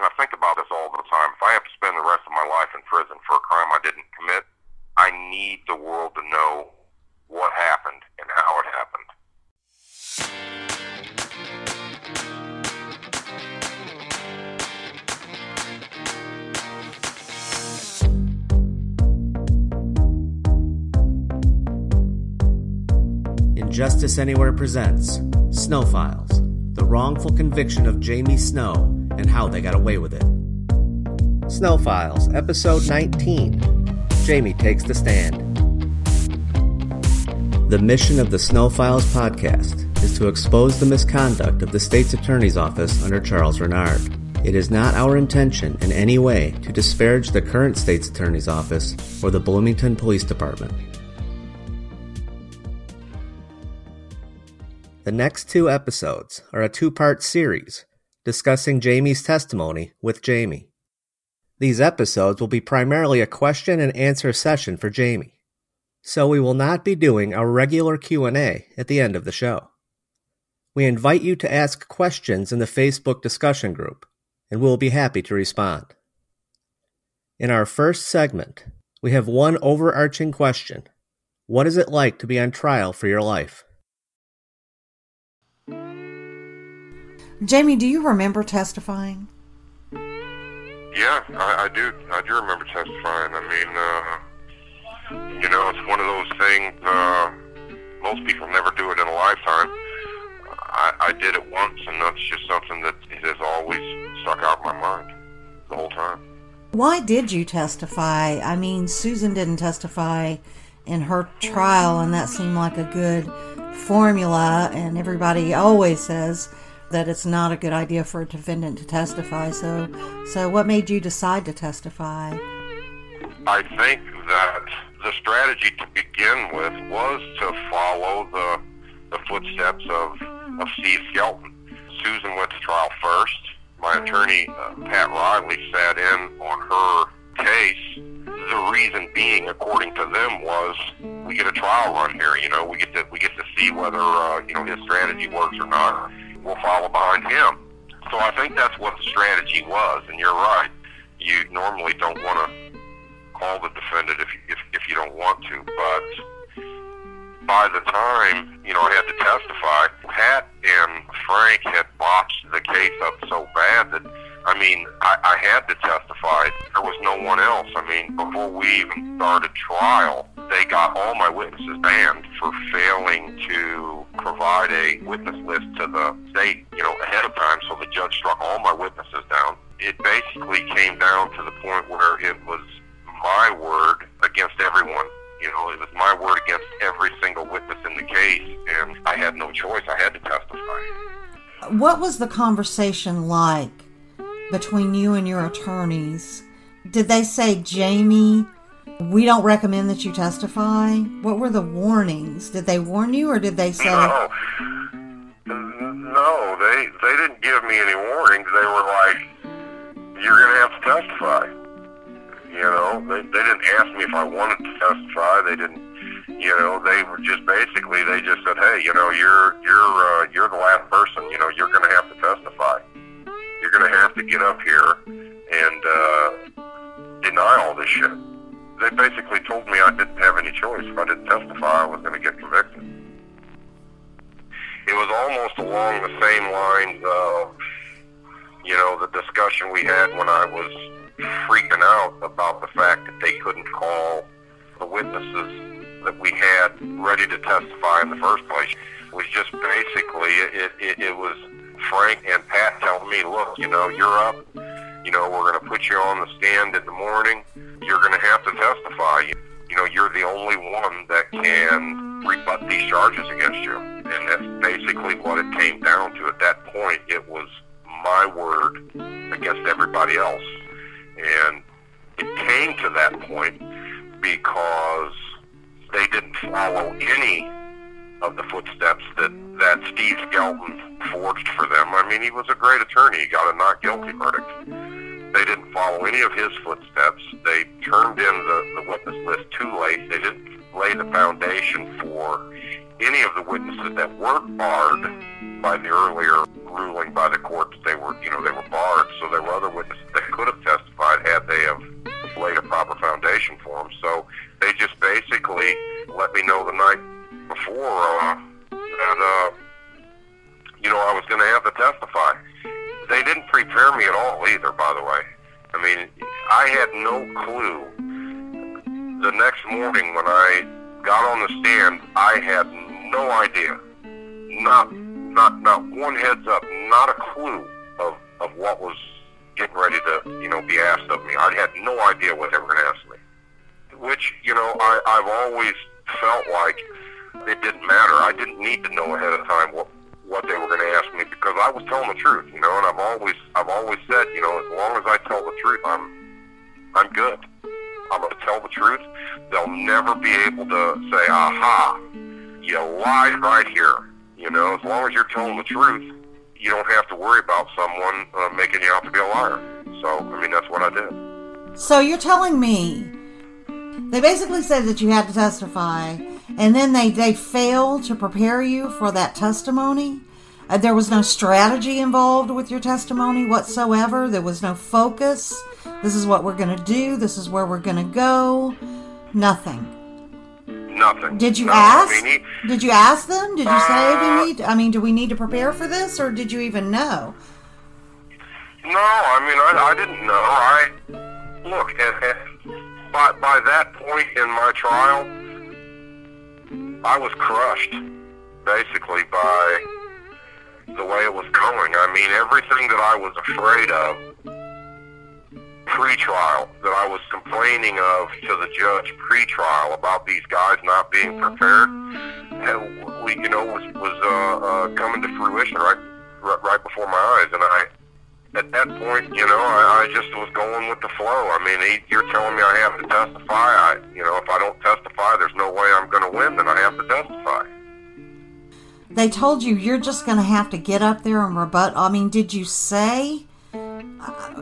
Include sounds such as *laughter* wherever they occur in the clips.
and I think about this all the time. If I have to spend the rest of my life in prison for a crime I didn't commit, I need the world to know what happened and how it happened. Injustice Anywhere presents Snow Files, the wrongful conviction of Jamie Snow and how they got away with it. Snow Files, Episode 19 Jamie Takes the Stand. The mission of the Snow Files podcast is to expose the misconduct of the state's attorney's office under Charles Reynard. It is not our intention in any way to disparage the current state's attorney's office or the Bloomington Police Department. The next two episodes are a two part series discussing Jamie's testimony with Jamie. These episodes will be primarily a question and answer session for Jamie, so we will not be doing our regular Q&A at the end of the show. We invite you to ask questions in the Facebook discussion group, and we'll be happy to respond. In our first segment, we have one overarching question What is it like to be on trial for your life? Jamie, do you remember testifying? Yeah, I, I do. I do remember testifying. I mean, uh, you know, it's one of those things. Uh, most people never do it in a lifetime. I, I did it once, and that's just something that has always stuck out in my mind the whole time. Why did you testify? I mean, Susan didn't testify in her trial, and that seemed like a good formula, and everybody always says that it's not a good idea for a defendant to testify. So, so what made you decide to testify? I think that the strategy to begin with was to follow the the footsteps of of Steve Skelton. Susan went to trial first. My attorney uh, Pat Riley sat in on her case. The reason being, according to them, was we get a trial run here. You know, we get to we get to see whether uh, you know his strategy works or not will follow behind him. So I think that's what the strategy was. And you're right. You normally don't want to call the defendant if, if, if you don't want to. But by the time, you know, I had to testify, Pat and Frank had botched the case up so bad that, I mean, I, I had to testify. There was no one else. I mean, before we even started trial, they got all my witnesses banned for failing to provide a witness list to the state, you know, ahead of time. So the judge struck all my witnesses down. It basically came down to the point where it was my word against everyone. You know, it was my word against every single witness in the case, and I had no choice. I had to testify. What was the conversation like between you and your attorneys? Did they say, Jamie, we don't recommend that you testify. What were the warnings? Did they warn you, or did they say? No, no, they they didn't give me any warnings. They were like, "You're going to have to testify." You know, they they didn't ask me if I wanted to testify. They didn't. You know, they were just basically they just said, "Hey, you know, you're you're uh, you're the last person. You know, you're going to have to testify. You're going to have to get up here and uh, deny all this shit." They basically told me I didn't have any choice. If I didn't testify, I was going to get convicted. It was almost along the same lines of, you know, the discussion we had when I was freaking out about the fact that they couldn't call the witnesses that we had ready to testify in the first place. It was just basically, it, it, it was Frank and Pat telling me, look, you know, you're up. You know, we're going to put you on the stand in the morning you're going to have to testify. You, know, you're the only one that can rebut these charges against you. And that's basically what it came down to at that point. It was my word against everybody else. And it came to that point because they didn't follow any of the footsteps that, that Steve Skelton forged for them. I mean, he was a great attorney. He got a not guilty verdict they didn't follow any of his footsteps. They turned in the, the witness list too late. They didn't lay the foundation for any of the witnesses that weren't barred by the earlier ruling by the court that they were, you know, they were barred. So there were other witnesses that could have testified had they have laid a proper foundation for them. So they just basically let me know the night before uh, uh, you know, I was going to have to testify. They didn't prepare me at all either, by the way. I mean, I had no clue. The next morning when I got on the stand, I had no idea. Not not not one heads up, not a clue of of what was getting ready to you know be asked of me. I had no idea what they were going to ask me. Which you know I I've always felt like it didn't matter. I didn't need to know ahead of time what what they were going to ask me because I was telling the truth, you know. And I've always I've always said, you know, as long as I tell the truth, I'm I'm good. I'm going to tell the truth. They'll never be able to say, "Aha, you lied right here." You know, as long as you're telling the truth, you don't have to worry about someone uh, making you out to be a liar. So, I mean, that's what I did. So you're telling me they basically said that you had to testify, and then they they failed to prepare you for that testimony. Uh, there was no strategy involved with your testimony whatsoever. There was no focus. This is what we're going to do. This is where we're going to go. Nothing. Nothing. Did you No, ask? He, did you ask them? Did you say Uh, we need? I mean, do we need to prepare for this, or did you even know? No, I mean, I, I didn't know. I look at, at by by that point in my trial, I was crushed, basically by the way it was going. I mean, everything that I was afraid of pre-trial, that I was complaining of to the judge pre-trial about these guys not being prepared, had- we, you know, was was uh, uh, coming to fruition right, right right before my eyes, and I at that point, you know, I, I just was going with the flow. I mean, he, you're telling me I have to testify. I, you know, if I don't testify, there's no way I'm going to win. Then I have to testify. They told you you're just going to have to get up there and rebut. I mean, did you say? Uh,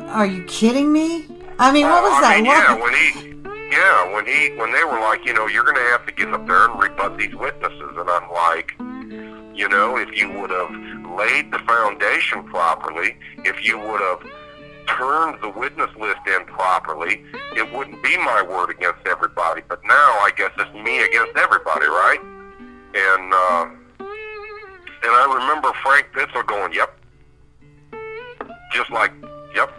Are you kidding me? I mean, what was that? I mean, What- yeah, when he, yeah, when he, when they were like, you know, you're going to have to get up there and rebut these witnesses, and I'm like, you know, if you would have laid the foundation properly, if you would have turned the witness list in properly, it wouldn't be my word against everybody. But now I guess it's me against everybody, right? And uh, and I remember Frank Pitzel going, "Yep," just like, "Yep."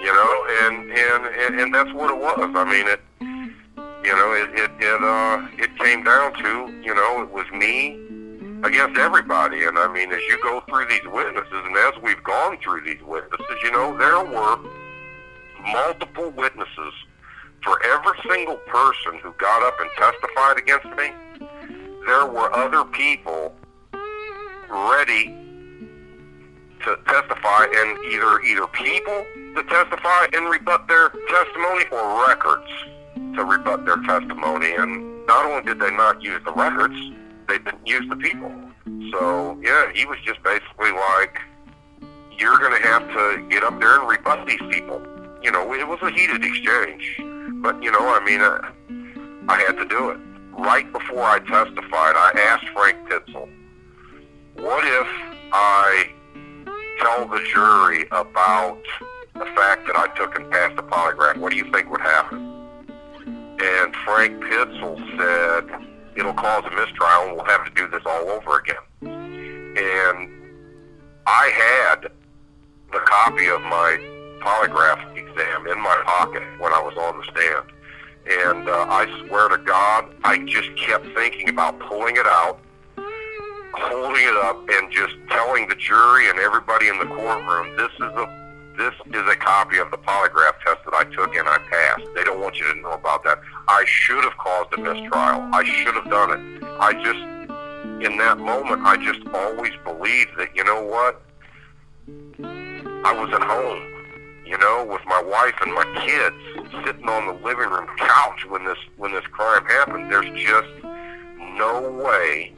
You know, and and and, and that's what it was. I mean, it you know, it it it, uh, it came down to you know it was me against everybody, and I mean, as you go through these witnesses, and as we've gone through these witnesses, you know, there were multiple witnesses for every single person who got up and testified against me. There were other people ready to testify, and either either people to testify and rebut their testimony, or records to rebut their testimony. And not only did they not use the records, they didn't use the people. So yeah, he was just basically like, "You're going to have to get up there and rebut these people." You know, it was a heated exchange, but you know, I mean, uh, I had to do it. Right before I testified, I asked Frank Pitzel, "What if I tell the jury about the fact that I took and passed a polygraph? What do you think would happen?" And Frank Pitzel said, it'll cause a mistrial and we'll have to do this all over again. And I had the copy of my polygraph exam in my pocket when I was on the stand. And uh, I swear to God, I just kept thinking about pulling it out, holding it up, and just telling the jury and everybody in the courtroom, this is a this is a copy of the polygraph test that I took and I passed. They don't want you to know about that. I should have caused a mistrial. I should have done it. I just, in that moment, I just always believed that, you know what? I was at home, you know, with my wife and my kids, sitting on the living room couch when this when this crime happened. There's just no way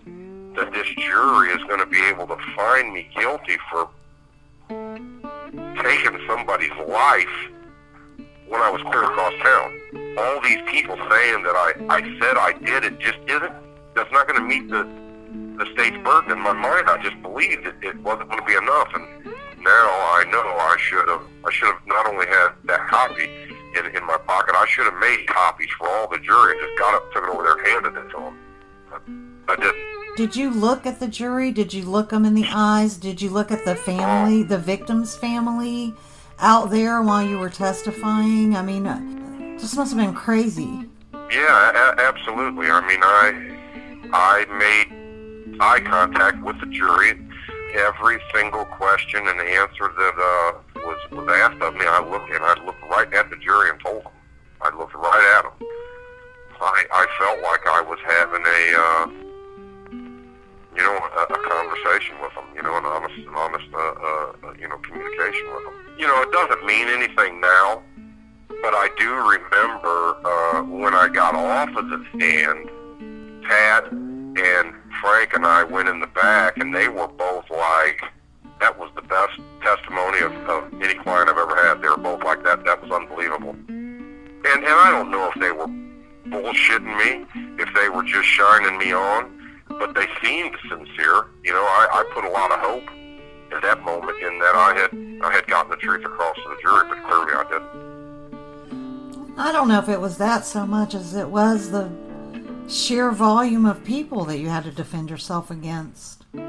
that this jury is going to be able to find me guilty for taking somebody's life when I was clear across town. All these people saying that I, I said I did it just isn't. That's not going to meet the the state's burden. In my mind, I just believed it, it wasn't going to be enough, and now I know I should have. I should have not only had that copy in, in my pocket, I should have made copies for all the jury and just got up, took it over there, and handed it to them. I didn't. Did you look at the jury? Did you look them in the eyes? Did you look at the family, the victim's family, out there while you were testifying? I mean, uh, this must have been crazy. Yeah, absolutely. I mean, I I made eye contact with the jury. Every single question and answer that uh, was was asked of me, I looked and I looked right at the jury and told them. I looked right at them. I I felt like I was having a uh, you know a, a conversation with them. You know, an honest an honest uh, uh, you know communication with them. You know, it doesn't mean anything now, but I do remember uh, when I got off of the stand Pat and Frank and I went in the back, and they were both like, that was the best testimony of, of any client I've ever had. They were both like that. That was unbelievable. And and I don't know if they were bullshitting me, if they were just shining me on, but they seemed sincere. You know, I, I put a lot of hope at that moment in that I had I had gotten the truth across to the jury, but clearly I didn't. I don't know if it was that so much as it was the sheer volume of people that you had to defend yourself against. Well,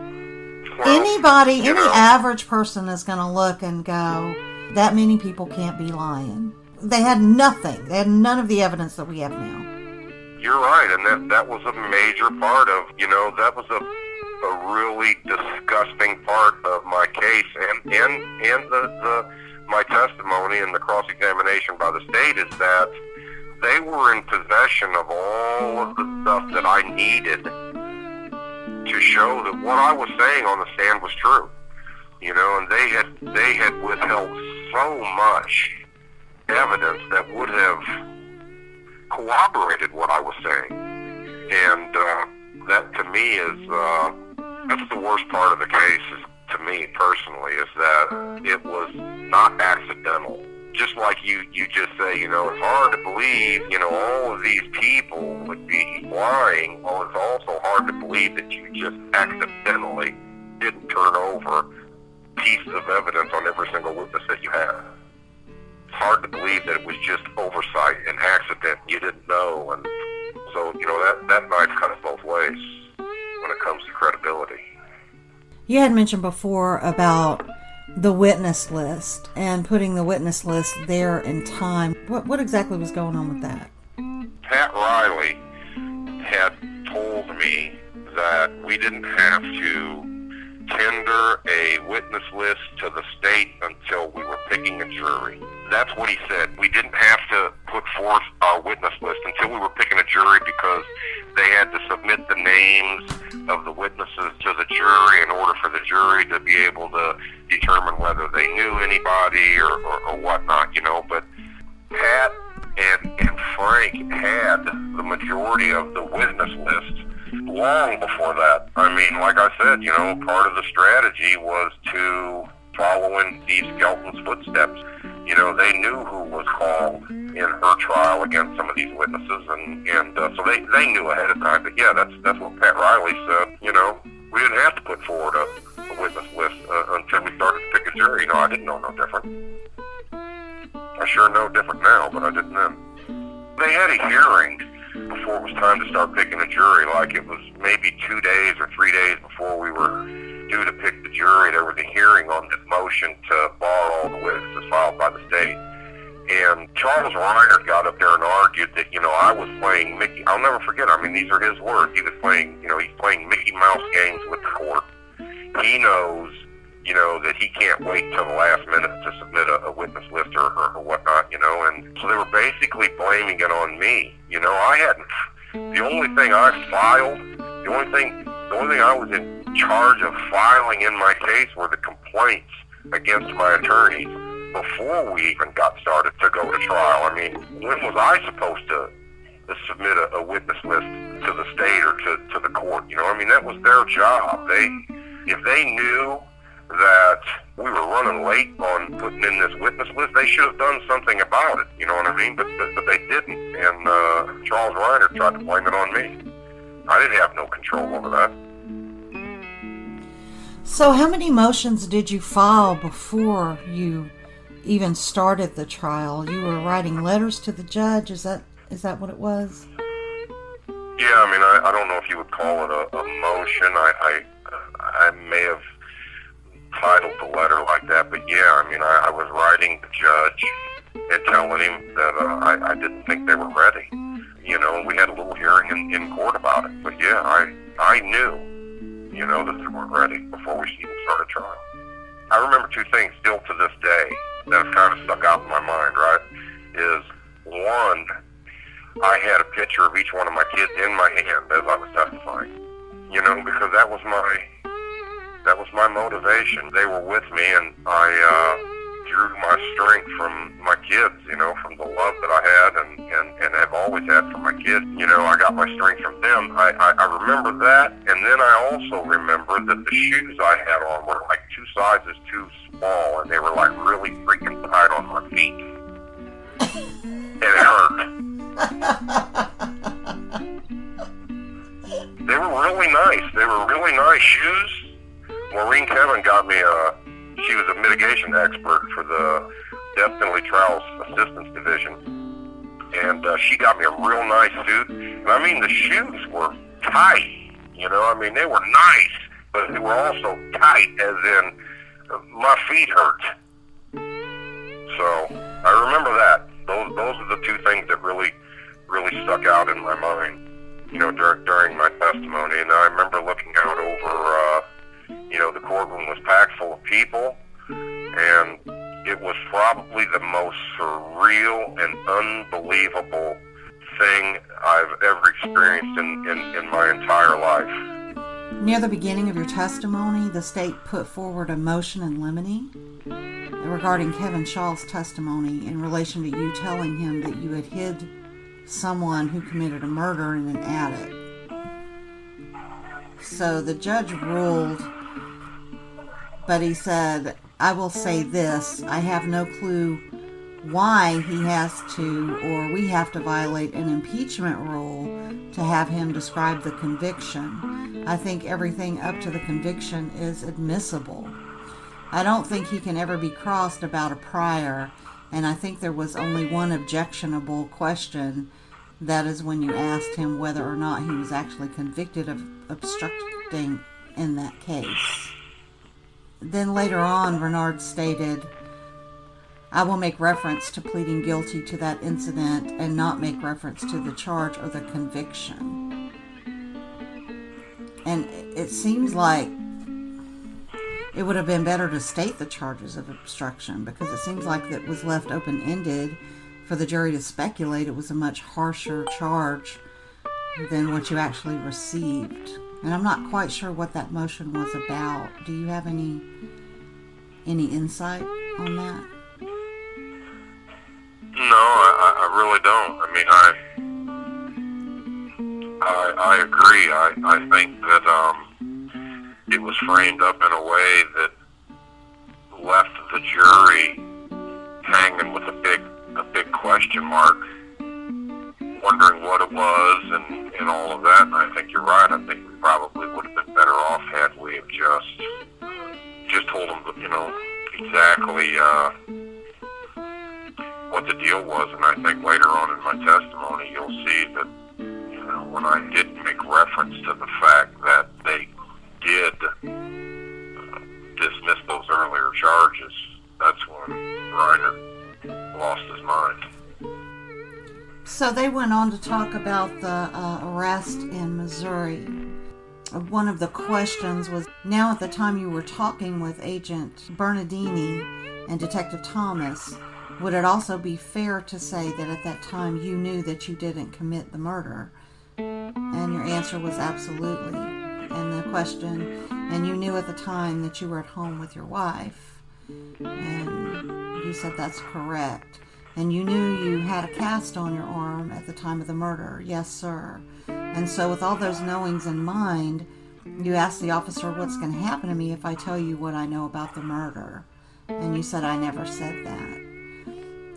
Anybody, any know. average person is going to look and go, that many people can't be lying. They had nothing. They had none of the evidence that we have now. You're right, and that that was a major part of you know that was a a really disgusting part of my case, and and and the the my testimony and the cross examination by the state is that they were in possession of all of the stuff that I needed to show that what I was saying on the stand was true. You know, and they had they had withheld so much evidence that would have corroborated what I was saying, and uh, that to me is uh, that's the worst part of the case. Is, to me personally, is that it was not accidental. Just like you, you just say, you know, it's hard to believe, you know, all of these people would be lying. Well, it's also hard to believe that you just accidentally didn't turn over pieces of evidence on every single witness that you had it's hard to believe that was that that knife cuts both ways when it comes to credibility. You had mentioned before about the witness list and putting the witness list there in time. What, what exactly was going on with that? Pat Riley had told me that we didn't have to tender a witness list to the state until we were picking a jury. That's what he said. We didn't have to put forth anybody or, I sure know different now, but I didn't then. They had a hearing before it was time to start picking a jury. Like it was maybe two days filed, the only thing, the only thing I was in charge of filing in my case were the complaints against my attorneys before we even got started to go to trial. I mean, when was I supposed to, to submit a, a witness list to the state or to, to the court? You know, I mean, that was their job. They, if they knew that we were running late on putting in this witness list, they should have done something about it. You know what I mean? But but, but they didn't. And uh, Charles Reiner tried to blame it on me. I didn't have no control over that. So, how many motions did you file before you even started the trial? You were writing letters to the judge. Is that is that what it was? Yeah, I mean, I, I don't know if you would call it a, a motion. I, I I may have titled the letter like that, but yeah, I mean, I, I was writing the judge and telling him that uh, I, I didn't think they were ready. You know, we had a little hearing in, in court about it, but yeah, I I knew, you know, that they weren't ready before we even started trial. I remember two things still to this day that have kind of stuck out in my mind. Right, is one, I had a picture of each one of my kids in my hand as I was testifying. You know, because that was my that was my motivation. They were with me, and I uh, drew my strength from my kids. You know, from the love that I had and and and have always had for my kids. You know, I got my strength from them. I I, I remember that, and then I also remember that the shoes I had on were like two sizes too small, and they were like really freaking tight on my feet, and it hurt. they were really nice. They were really nice shoes. Maureen Kevin got me a. She was a mitigation expert for the Death Penalty Trials Assistance Division, and uh, she got me a real nice suit. And I mean, the shoes were tight. You know, I mean, they were nice, but they were also tight, as in uh, my feet hurt. So I remember that. Those those are the two things that really really stuck out in my mind. You know, dur- during my testimony, and I remember looking out over. Uh, you know, the courtroom was packed full of people, and it was probably the most surreal and unbelievable thing I've ever experienced in, in, in my entire life. Near the beginning of your testimony, the state put forward a motion in limine regarding Kevin Shaw's testimony in relation to you telling him that you had hid someone who committed a murder in an attic. So the judge ruled but he said, I will say this I have no clue why he has to or we have to violate an impeachment rule to have him describe the conviction. I think everything up to the conviction is admissible. I don't think he can ever be crossed about a prior, and I think there was only one objectionable question. That is when you asked him whether or not he was actually convicted of obstructing in that case. Then later on, Bernard stated, I will make reference to pleading guilty to that incident and not make reference to the charge or the conviction. And it seems like it would have been better to state the charges of obstruction because it seems like it was left open ended for the jury to speculate it was a much harsher charge than what you actually received. And I'm not quite sure what that motion was about. Do you have any any insight on that? No, I, I really don't. I mean, I I, I agree. I, I think that um, it was framed up in a way that left the jury hanging with a big a big question mark wondering what it was and, and all of that. And I think you're right. I think probably would have been better off had we have just just told them, you know, exactly uh, what the deal was. And I think later on in my testimony, you'll see that you know when I did make reference to the fact that they did uh, dismiss those earlier charges, that's when Reiner lost his mind. So they went on to talk about the uh, arrest in Missouri. One of the questions was now at the time you were talking with Agent Bernardini and Detective Thomas, would it also be fair to say that at that time you knew that you didn't commit the murder? And your answer was absolutely. And the question, and you knew at the time that you were at home with your wife. And you said that's correct. And you knew you had a cast on your arm at the time of the murder. Yes, sir. And so, with all those knowings in mind, you asked the officer, What's going to happen to me if I tell you what I know about the murder? And you said, I never said that.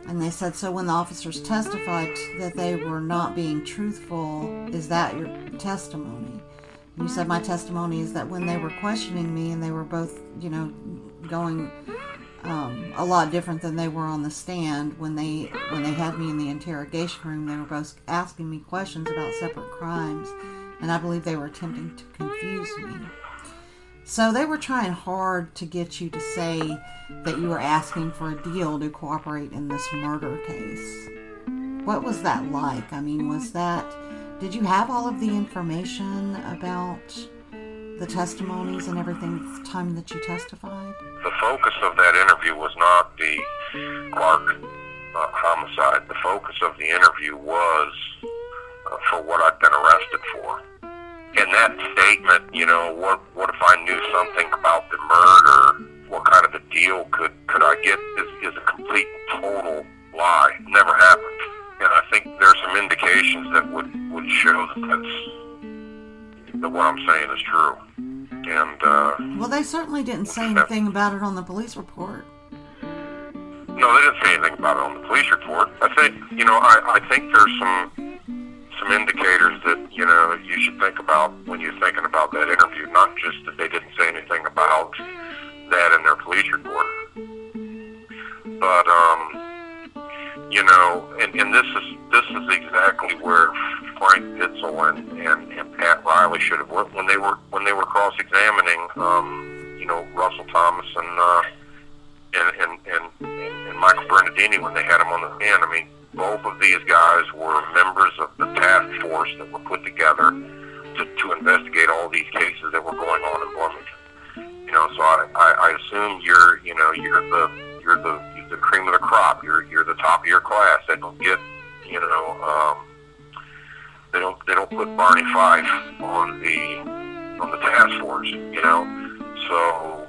And they said, So when the officers testified that they were not being truthful, is that your testimony? You said my testimony is that when they were questioning me and they were both, you know, going um, a lot different than they were on the stand when they when they had me in the interrogation room. They were both asking me questions about separate crimes, and I believe they were attempting to confuse me. So they were trying hard to get you to say that you were asking for a deal to cooperate in this murder case. What was that like? I mean, was that did you have all of the information about the testimonies and everything the time that you testified? The focus of that interview was not the Clark uh, homicide. The focus of the interview was uh, for what I'd been arrested for. And that statement, you know, what what if I knew something about the murder? What kind of a deal could could I get? Is, is a complete total lie. Never happened. And I think there's some indications that would would show that that's that what I'm saying is true. And uh, Well, they certainly didn't say anything about it on the police report. No, they didn't say anything about it on the police report. I think, you know, I, I think there's some some indicators that you know you should think about when you're thinking about that interview. Not just that they didn't say anything about that in their police report, but um, you know, and, and this is this is exactly where Frank Pitzel and, and, and Pat Riley should have worked when they were when they were cross-examining, um, you know, Russell Thomas and. Uh, and, and, and, and Michael Bernardini when they had him on the stand. I mean, both of these guys were members of the task force that were put together to, to investigate all these cases that were going on in Bloomington. You know, so I, I, I assume you're, you know, you're the, you're the cream of the crop. You're, you're the top of your class. They don't get, you know, um, they don't, they don't put Barney Fife on the, on the task force. You know, so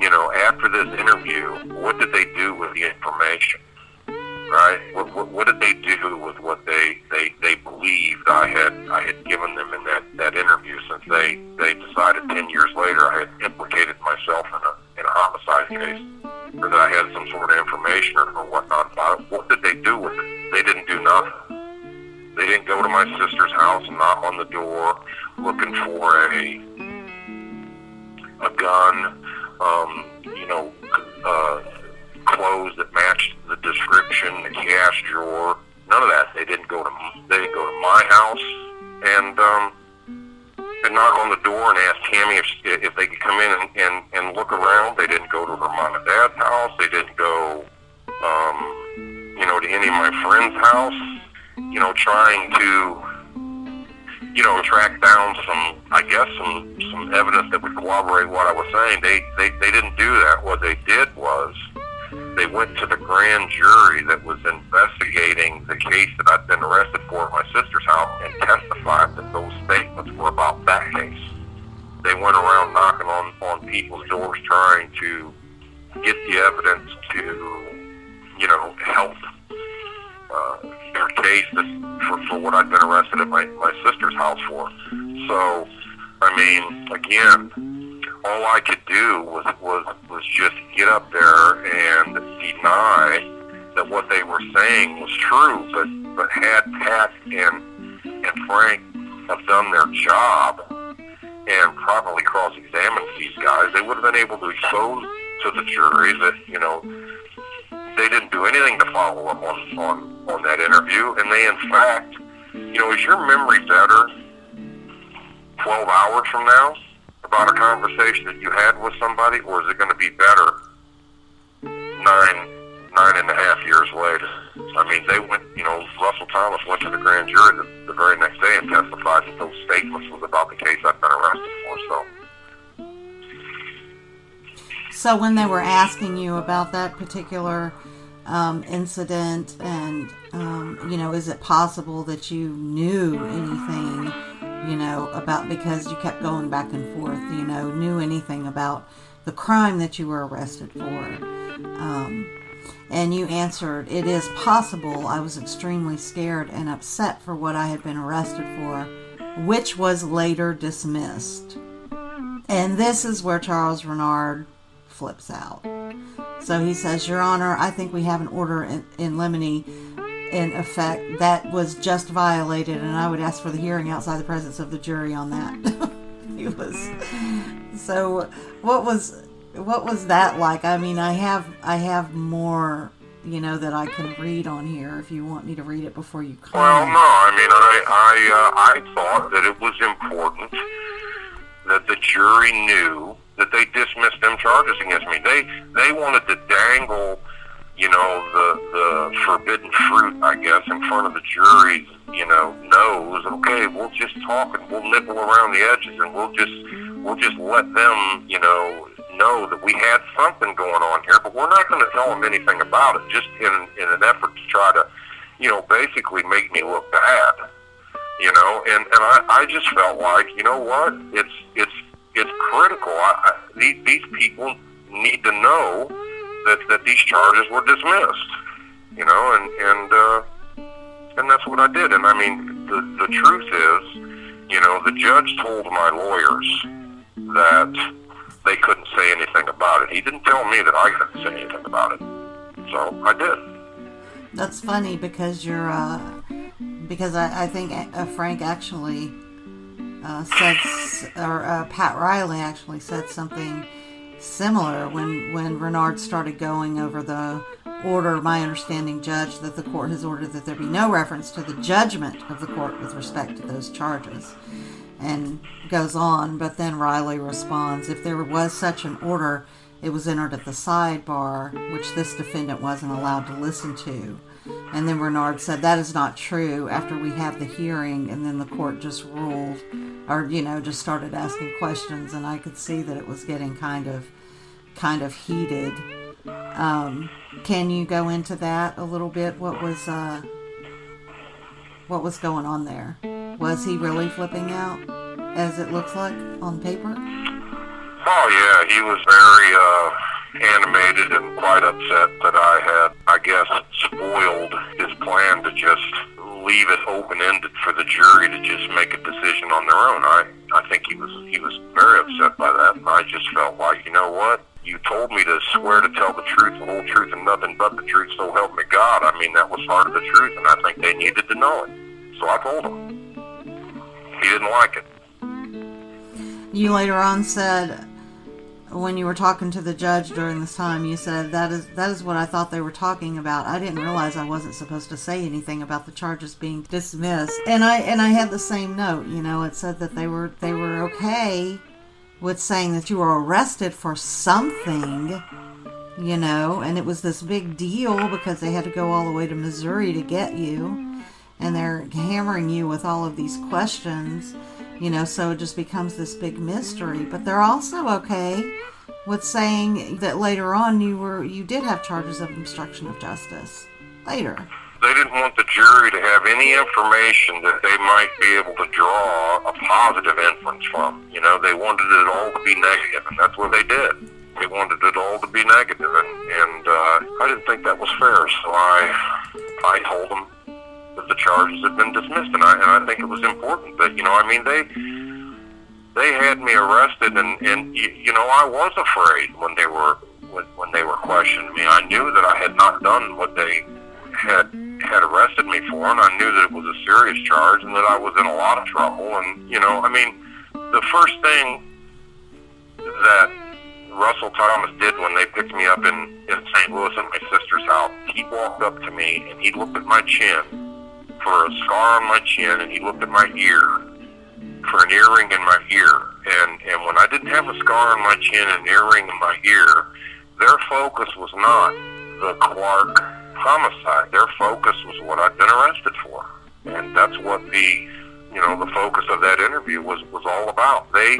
you know, after this interview, what did they do with the information? Right? What, what, what did they do with what they, they, they believed I had I had given them in that, that interview? Since they, they decided ten years later I had implicated myself in a in a homicide case, or that I had some sort of information or, or whatnot about it. What did they do with it? They didn't do nothing. They didn't go to my sister's house and knock on the door looking for a a gun um, you know, uh, clothes that matched the description, the cash drawer, none of that. They didn't go to they didn't go to my house and um, and knock on the door and ask Tammy if if they could come in and, and and look around. They didn't go to her mom and dad's house. They didn't go, um, you know, to any of my friends' house. You know, trying to you know, track down some, I guess, some some evidence that would corroborate what I was saying. They they they didn't do that. What they did was they went to the grand jury that was investigating the case that I'd been arrested for at my sister's house and testified that those statements were about that case. They went around knocking on on people's doors trying to get the evidence to, you know, help uh, their case for, for what I'd been arrested at my, my sister's house for. So, I mean, again, all I could do was, was, was just get up there and deny that what they were saying was true, but, but had Pat and, and Frank have done their job and properly cross-examined these guys, they would have been able to expose to the jury that, you know, they didn't do anything to follow up on, on, on that interview, and they, in fact, you know, is your memory better 12 hours from now about a conversation that you had with somebody, or is it going to be better nine, nine and a half years later? I mean, they went, you know, Russell Thomas went to the grand jury the, the very next day and testified that those statements was about the case I've been arrested for, so. So when they were asking you about that particular um, incident, and um, you know, is it possible that you knew anything, you know, about because you kept going back and forth, you know, knew anything about the crime that you were arrested for? Um, and you answered, It is possible I was extremely scared and upset for what I had been arrested for, which was later dismissed. And this is where Charles Reynard flips out. So he says, Your Honor, I think we have an order in, in limine in effect that was just violated, and I would ask for the hearing outside the presence of the jury on that. *laughs* he was so. What was what was that like? I mean, I have I have more you know that I can read on here if you want me to read it before you come. Well, no, I mean, I I uh, I thought that it was important that the jury knew that they dismissed them charges against me. They they wanted to dangle, you know, the the forbidden fruit, I guess, in front of the jury's, you know, nose. Okay, we'll just talk and we'll nibble around the edges and we'll just we'll just let them, you know, know that we had something going on here, but we're not going to tell them anything about it, just in in an effort to try to, you know, basically make me look bad. You know, and and I, I just felt like, you know what, it's it's it's critical. I, I, these, these people need to know that that these charges were dismissed. You know, and and uh, and that's what I did. And I mean, the the truth is, you know, the judge told my lawyers that they couldn't say anything about it. He didn't tell me that I couldn't say anything about it. So I did. That's funny because you're, uh, because I, I think uh, Frank actually uh, said, or uh, Pat Riley actually said something similar when, when Reynard started going over the order, my understanding, Judge, that the court has ordered that there be no reference to the judgment of the court with respect to those charges and goes on, but then Riley responds If there was such an order, it was entered at the sidebar, which this defendant wasn't allowed to listen to. And then Reynard said, That is not true. After we had the hearing, and then the court just ruled, or, you know, just started asking questions, and I could see that it was getting kind of kind of heated. Um, can you go into that a little bit? What was uh, what was going on there? Was he really flipping out, as it looks like on paper? Oh yeah, he was very uh, animated and quite upset that I had, I guess, spoiled his plan to just leave it open-ended for the jury to just make a decision on their own. I I think he was he was very upset by that, and I just felt like, you know what? You told me to swear to tell the truth, the whole truth, and nothing but the truth. So help me God. I mean, that was part of the truth, and I think they needed to know it. So I told them he didn't like it. You later on said when you were talking to the judge during this time, you said that is that is what I thought they were talking about. I didn't realize I wasn't supposed to say anything about the charges being dismissed. And I and I had the same note. You know, it said that they were they were okay with saying that you were arrested for something. You know, and it was this big deal because they had to go all the way to Missouri to get you and they're hammering you with all of these questions, you know, so it just becomes this big mystery. But they're also okay with saying that later on you were you did have charges of obstruction of justice later. They didn't want the jury to have any information that they might be able to draw a positive inference from. You know, they wanted it all to be negative, and that's what they did. They wanted it all to be negative, and, and uh, I didn't think that was fair, so I I told them that the charges had been dismissed, and I and I think it was important that you know, I mean, they they had me arrested, and and you, you know, I was afraid when they were when, when they were questioning me. I knew that I had not done what they had had arrested me for, and I knew that it was a serious charge, and that I was in a lot of trouble. And you know, I mean, the first thing that Russell Thomas did when they picked me up in, in St. Louis at my sister's house. He walked up to me and he looked at my chin for a scar on my chin, and he looked at my ear for an earring in my ear. And and when I didn't have a scar on my chin and an earring in my ear, their focus was not the Clark homicide. Their focus was what I'd been arrested for, and that's what the you know the focus of that interview was was all about. They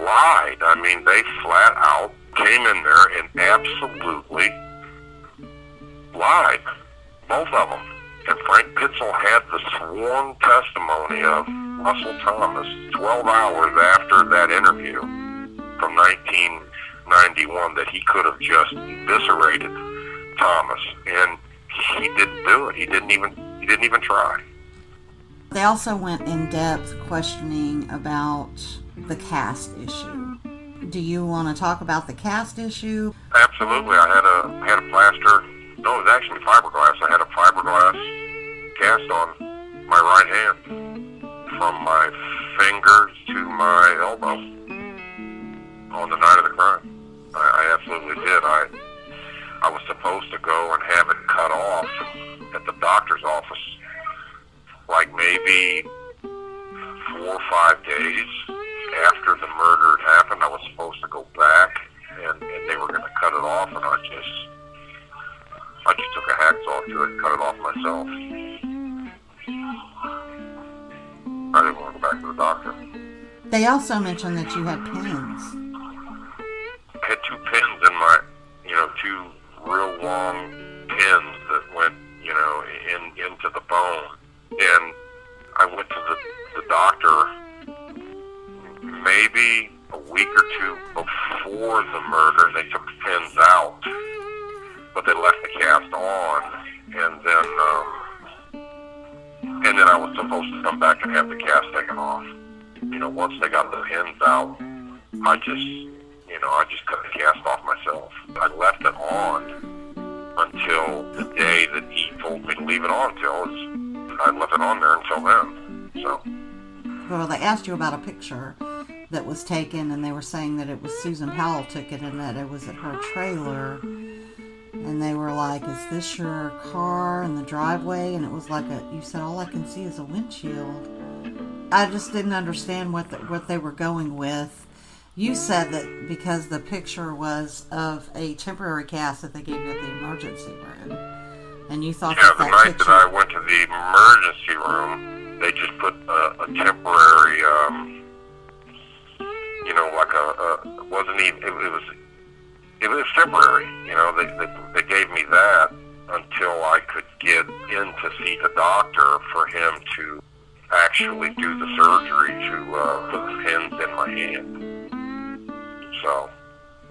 lied. I mean, they flat out came in there and absolutely lied. Both of them. And Frank Pitzel had the sworn testimony of Russell Thomas 12 hours after that interview from 1991 that he could have just eviscerated Thomas. And he didn't do it. He didn't even he didn't even try. They also went in depth questioning about the cast issue. Do you want to talk about the cast issue? Absolutely. I had a had a plaster. No, it was actually fiberglass. I had a fiberglass cast on my right hand, from my fingers to my elbow, on the night of the crime. I, I absolutely did. I I was supposed to go and have it cut off at the doctor's office, like maybe four or five days after the murder had happened. I was supposed to go back, and, and they were going to cut it off, and I just I just took a hacksaw to it and cut it off myself. I didn't want to go back to the doctor. They also mentioned that you had pins. I had two pins in my, you know, two real long pins that went, you know, in into the bone. And I went to the, the doctor maybe a week or two before the murder. They took the pins out, but they left the cast on. And then, um, and then I was supposed to come back and have the cast taken off. You know, once they got the pins out, I just, you know, I just cut the cast off myself. I left it on until the day that he told me to leave it on it's, I left it on there until then. So, Well, they asked you about a picture that was taken, and they were saying that it was Susan Powell took it, and that it was at her trailer. And they were like, "Is this your car in the driveway?" And it was like a. You said, "All I can see is a windshield." I just didn't understand what the, what they were going with. You said that because the picture was of a temporary cast that they gave you at the emergency room, and you thought yeah, that the that night picture. that I went to the emergency room, they just put a, a temporary, um, you know, like a, a wasn't even, it, it was, it was temporary. You know, they, they they gave me that until I could get in to see the doctor for him to actually do the surgery to uh, put pins in my hand. So,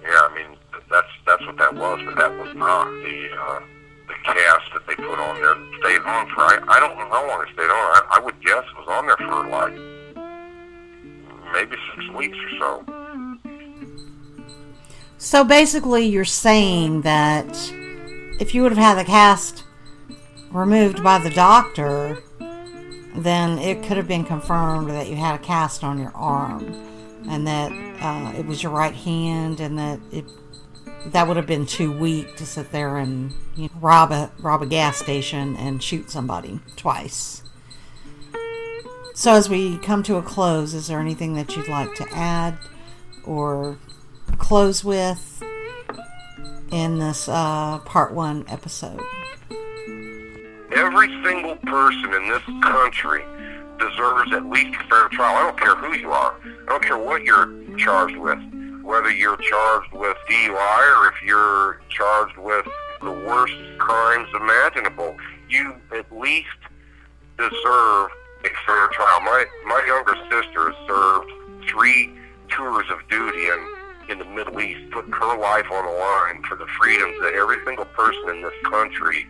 yeah, I mean, that's that's what that was, but that was not the uh, the cast that they put on there. Stayed on for I, I don't know how long it stayed on. I, I would guess it was on there for like maybe six weeks or so. So basically, you're saying that if you would have had the cast removed by the doctor, then it could have been confirmed that you had a cast on your arm, and that uh, it was your right hand, and that it that would have been too weak to sit there and you know, rob a rob a gas station and shoot somebody twice. So as we come to a close, is there anything that you'd like to add or close with in this uh, part one episode? Every single person in this country deserves at least a fair trial. I don't care who you are. I don't care what you're charged with. Whether you're charged with DUI or if you're charged with the worst crimes imaginable, you at least deserve a fair trial. My my younger sister served three tours of duty in in the Middle East, putting her life on the line for the freedoms that every single person in this country,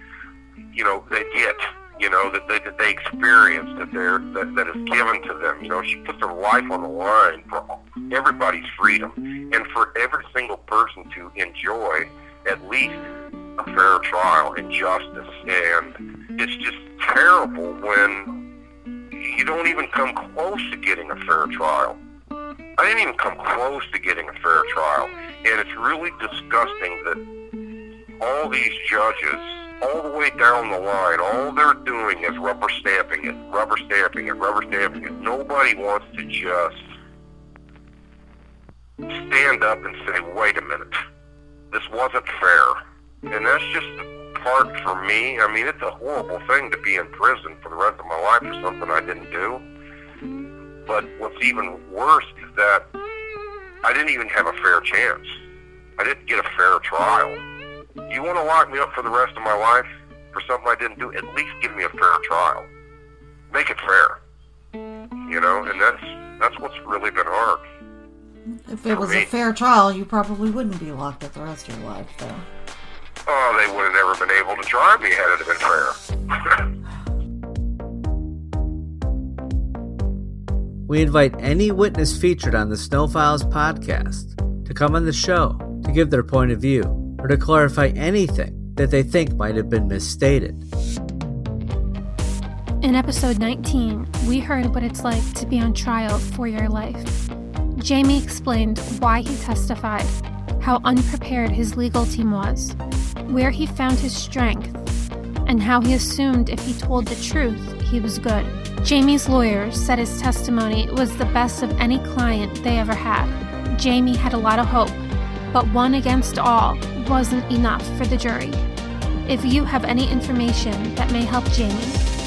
you know, they get, you know, that they, that they experience, that they're that, that is given to them. You know, she puts her life on the line for everybody's freedom and for every single person to enjoy at least a fair trial and justice. And it's just terrible when you don't even come close to getting a fair trial. I didn't even come close to getting a fair trial. And it's really disgusting that all these judges, all the way down the line, all they're doing is rubber stamping it, rubber stamping it, rubber stamping it. Nobody wants to just stand up and say, wait a minute, this wasn't fair. And that's just part for me. I mean, it's a horrible thing to be in prison for the rest of my life for something I didn't do. But what's even worse is that I didn't even have a fair chance. I didn't get a fair trial. You want to lock me up for the rest of my life for something I didn't do? At least give me a fair trial. Make it fair. You know, and that's that's what's really been hard. If it was a fair trial, you probably wouldn't be locked up the rest of your life, though. Oh, they would have never been able to try me had it been fair. *laughs* We invite any witness featured on the Snow Files podcast to come on the show to give their point of view or to clarify anything that they think might have been misstated. In episode 19, we heard what it's like to be on trial for your life. Jamie explained why he testified, how unprepared his legal team was, where he found his strength, and how he assumed if he told the truth, he was good. Jamie's lawyers said his testimony was the best of any client they ever had. Jamie had a lot of hope, but one against all wasn't enough for the jury. If you have any information that may help Jamie,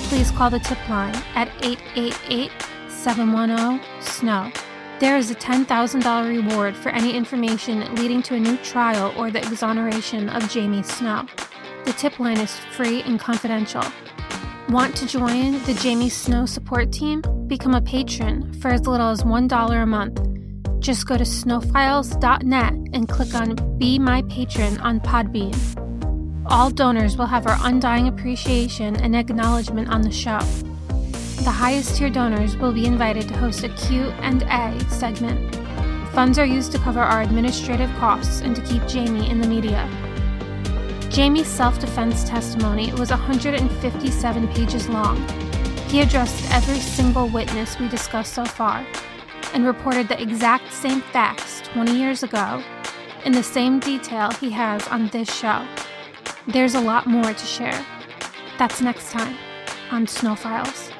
please call the tip line at 888 710 SNOW. There is a $10,000 reward for any information leading to a new trial or the exoneration of Jamie Snow. The tip line is free and confidential. Want to join the Jamie Snow support team? Become a patron for as little as $1 a month. Just go to snowfiles.net and click on Be My Patron on Podbean. All donors will have our undying appreciation and acknowledgement on the show. The highest tier donors will be invited to host a Q&A segment. Funds are used to cover our administrative costs and to keep Jamie in the media. Jamie's self-defense testimony was 157 pages long. He addressed every single witness we discussed so far and reported the exact same facts 20 years ago in the same detail he has on this show. There's a lot more to share. That's next time on Snow Files.